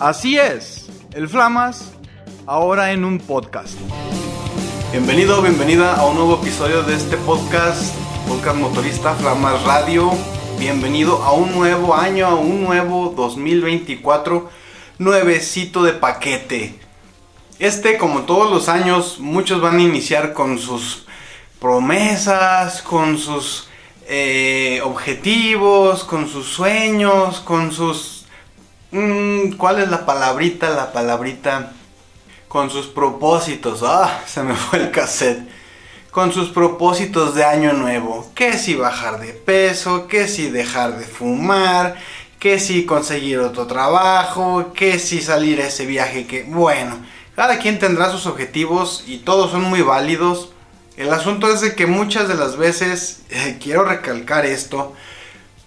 Así es, el Flamas, ahora en un podcast. Bienvenido, bienvenida a un nuevo episodio de este podcast, podcast motorista Flamas Radio. Bienvenido a un nuevo año, a un nuevo 2024, nuevecito de paquete. Este, como todos los años, muchos van a iniciar con sus promesas, con sus eh, objetivos, con sus sueños, con sus... Mm, ¿Cuál es la palabrita? La palabrita... Con sus propósitos. Ah, se me fue el cassette. Con sus propósitos de año nuevo. Que si bajar de peso, que si dejar de fumar, que si conseguir otro trabajo, que si salir a ese viaje que... Bueno, cada quien tendrá sus objetivos y todos son muy válidos. El asunto es de que muchas de las veces, eh, quiero recalcar esto,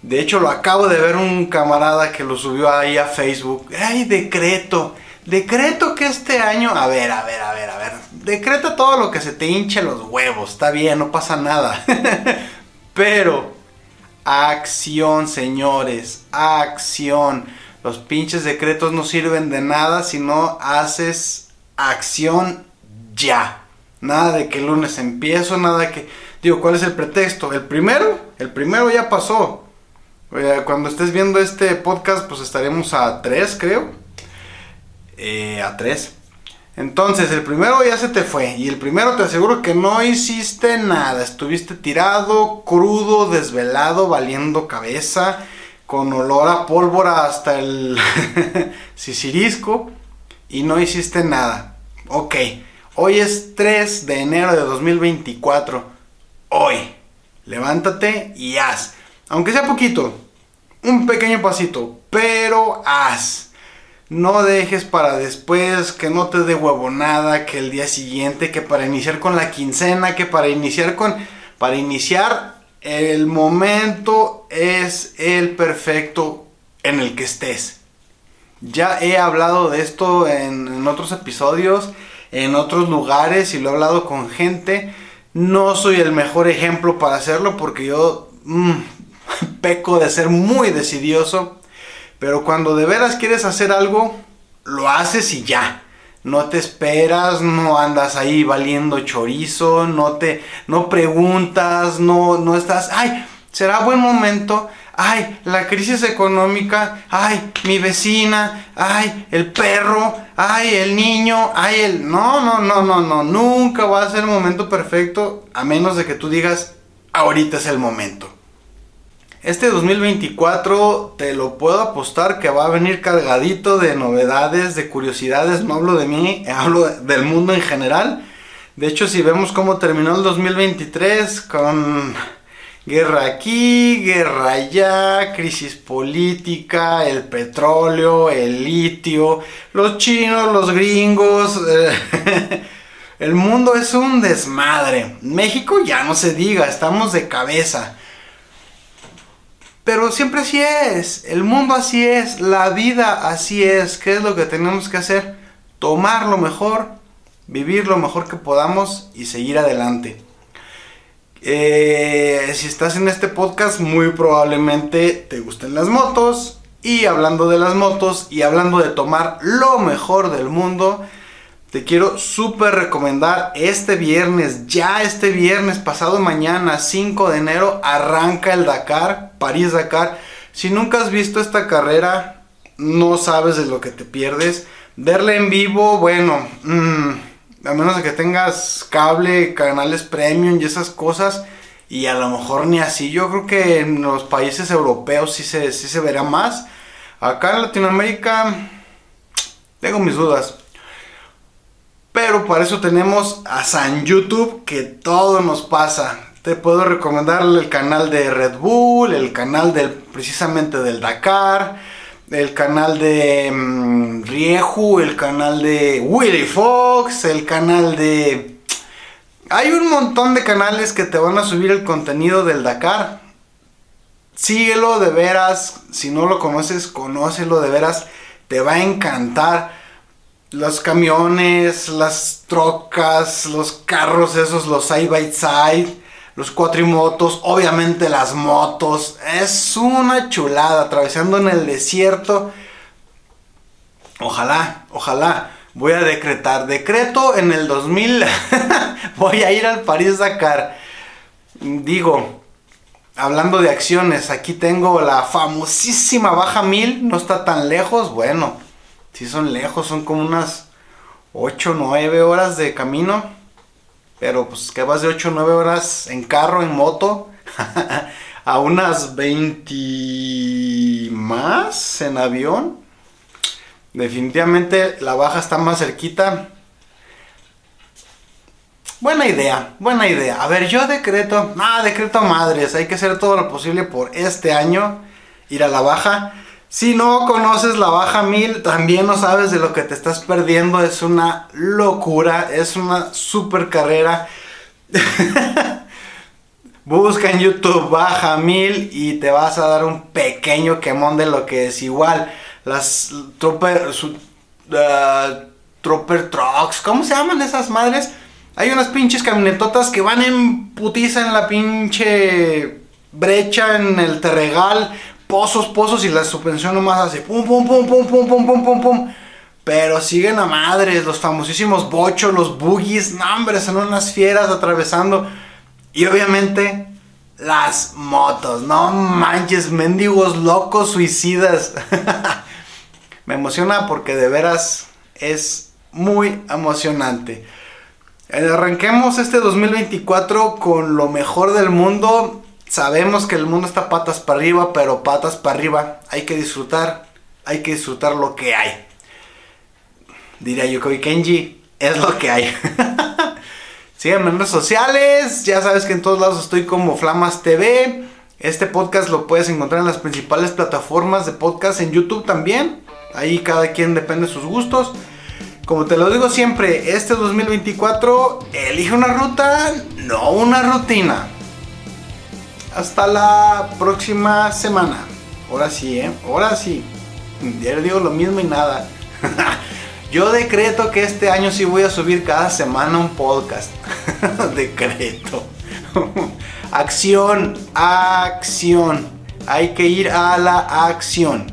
de hecho lo acabo de ver un camarada que lo subió ahí a Facebook, ¡ay, decreto! Decreto que este año, a ver, a ver, a ver, a ver, decreta todo lo que se te hinche los huevos, está bien, no pasa nada. Pero, acción, señores, acción. Los pinches decretos no sirven de nada si no haces acción ya. Nada de que el lunes empiezo, nada de que... Digo, ¿cuál es el pretexto? El primero, el primero ya pasó. Cuando estés viendo este podcast, pues estaremos a 3, creo. Eh, a 3. Entonces, el primero ya se te fue. Y el primero te aseguro que no hiciste nada. Estuviste tirado, crudo, desvelado, valiendo cabeza, con olor a pólvora hasta el sisirisco. Y no hiciste nada. Ok. Hoy es 3 de enero de 2024. Hoy. Levántate y haz. Aunque sea poquito. Un pequeño pasito. Pero haz. No dejes para después, que no te dé huevo nada, que el día siguiente, que para iniciar con la quincena, que para iniciar con... Para iniciar, el momento es el perfecto en el que estés. Ya he hablado de esto en, otros episodios en otros lugares y lo he hablado con gente. No soy el mejor ejemplo para hacerlo porque yo mm, peco de ser muy decidioso. Pero cuando de veras quieres hacer algo, lo haces y ya. No te esperas, no andas ahí valiendo chorizo, no te no preguntas, no no estás, ay, será buen momento ay, la crisis económica, ay, mi vecina, ay, el perro, ay, el niño, ay, el... No, no, no, no, no, nunca va a ser el momento perfecto a menos de que tú digas, ahorita es el momento. Este 2024 te lo puedo apostar que va a venir cargadito de novedades, de curiosidades, no hablo de mí, hablo del mundo en general. De hecho, si vemos cómo terminó el 2023 con Guerra aquí, guerra allá, crisis política, el petróleo, el litio, los chinos, los gringos. El mundo es un desmadre. México ya no se diga, estamos de cabeza. Pero siempre así es, el mundo así es, la vida así es. ¿Qué es lo que tenemos que hacer? Tomar lo mejor, vivir lo mejor que podamos y seguir adelante. Eh, si estás en este podcast, muy probablemente te gusten las motos. Y hablando de las motos y hablando de tomar lo mejor del mundo, te quiero súper recomendar este viernes, ya este viernes pasado mañana, 5 de enero, arranca el Dakar, París Dakar. Si nunca has visto esta carrera, no sabes de lo que te pierdes. Verla en vivo, bueno, mmm, a menos de que tengas cable, canales premium y esas cosas. Y a lo mejor ni así. Yo creo que en los países europeos sí se, sí se verá más. Acá en Latinoamérica tengo mis dudas. Pero para eso tenemos a San YouTube que todo nos pasa. Te puedo recomendar el canal de Red Bull, el canal del precisamente del Dakar el canal de mm, Rieju, el canal de Willy Fox, el canal de... Hay un montón de canales que te van a subir el contenido del Dakar. Síguelo de veras, si no lo conoces, conócelo de veras, te va a encantar. Los camiones, las trocas, los carros esos, los side by side los cuatrimotos, obviamente las motos. Es una chulada, atravesando en el desierto. Ojalá, ojalá. Voy a decretar. Decreto en el 2000. voy a ir al París Dakar. Digo, hablando de acciones, aquí tengo la famosísima Baja 1000. No está tan lejos. Bueno, si son lejos, son como unas 8 9 horas de camino. Pero pues que vas de 8 9 horas en carro, en moto. a unas 20 más en avión. Definitivamente la baja está más cerquita. Buena idea, buena idea. A ver, yo decreto, ah, decreto madres, hay que hacer todo lo posible por este año ir a la baja. Si no conoces la baja 1000, también no sabes de lo que te estás perdiendo. Es una locura, es una super carrera. Busca en YouTube baja 1000 y te vas a dar un pequeño quemón de lo que es igual. Las Trooper, su, uh, Trooper Trucks, ¿cómo se llaman esas madres? Hay unas pinches camionetotas que van en putiza en la pinche brecha en el terregal, pozos, pozos y la suspensión nomás hace pum, pum, pum, pum, pum, pum, pum, pum, pum. Pero siguen a madres, los famosísimos bochos, los boogies, no hombre, son unas fieras atravesando. Y obviamente las motos, no manches, mendigos locos, suicidas. Me emociona porque de veras es muy emocionante. Eh, arranquemos este 2024 con lo mejor del mundo. Sabemos que el mundo está patas para arriba, pero patas para arriba. Hay que disfrutar, hay que disfrutar lo que hay. Diría Yukoi Kenji, es lo que hay. Síganme en redes sociales, ya sabes que en todos lados estoy como Flamas TV. Este podcast lo puedes encontrar en las principales plataformas de podcast, en YouTube también. Ahí cada quien depende de sus gustos. Como te lo digo siempre, este 2024 elige una ruta, no una rutina. Hasta la próxima semana. Ahora sí, ¿eh? Ahora sí. Ya digo lo mismo y nada. Yo decreto que este año sí voy a subir cada semana un podcast. decreto. acción, acción. Hay que ir a la acción.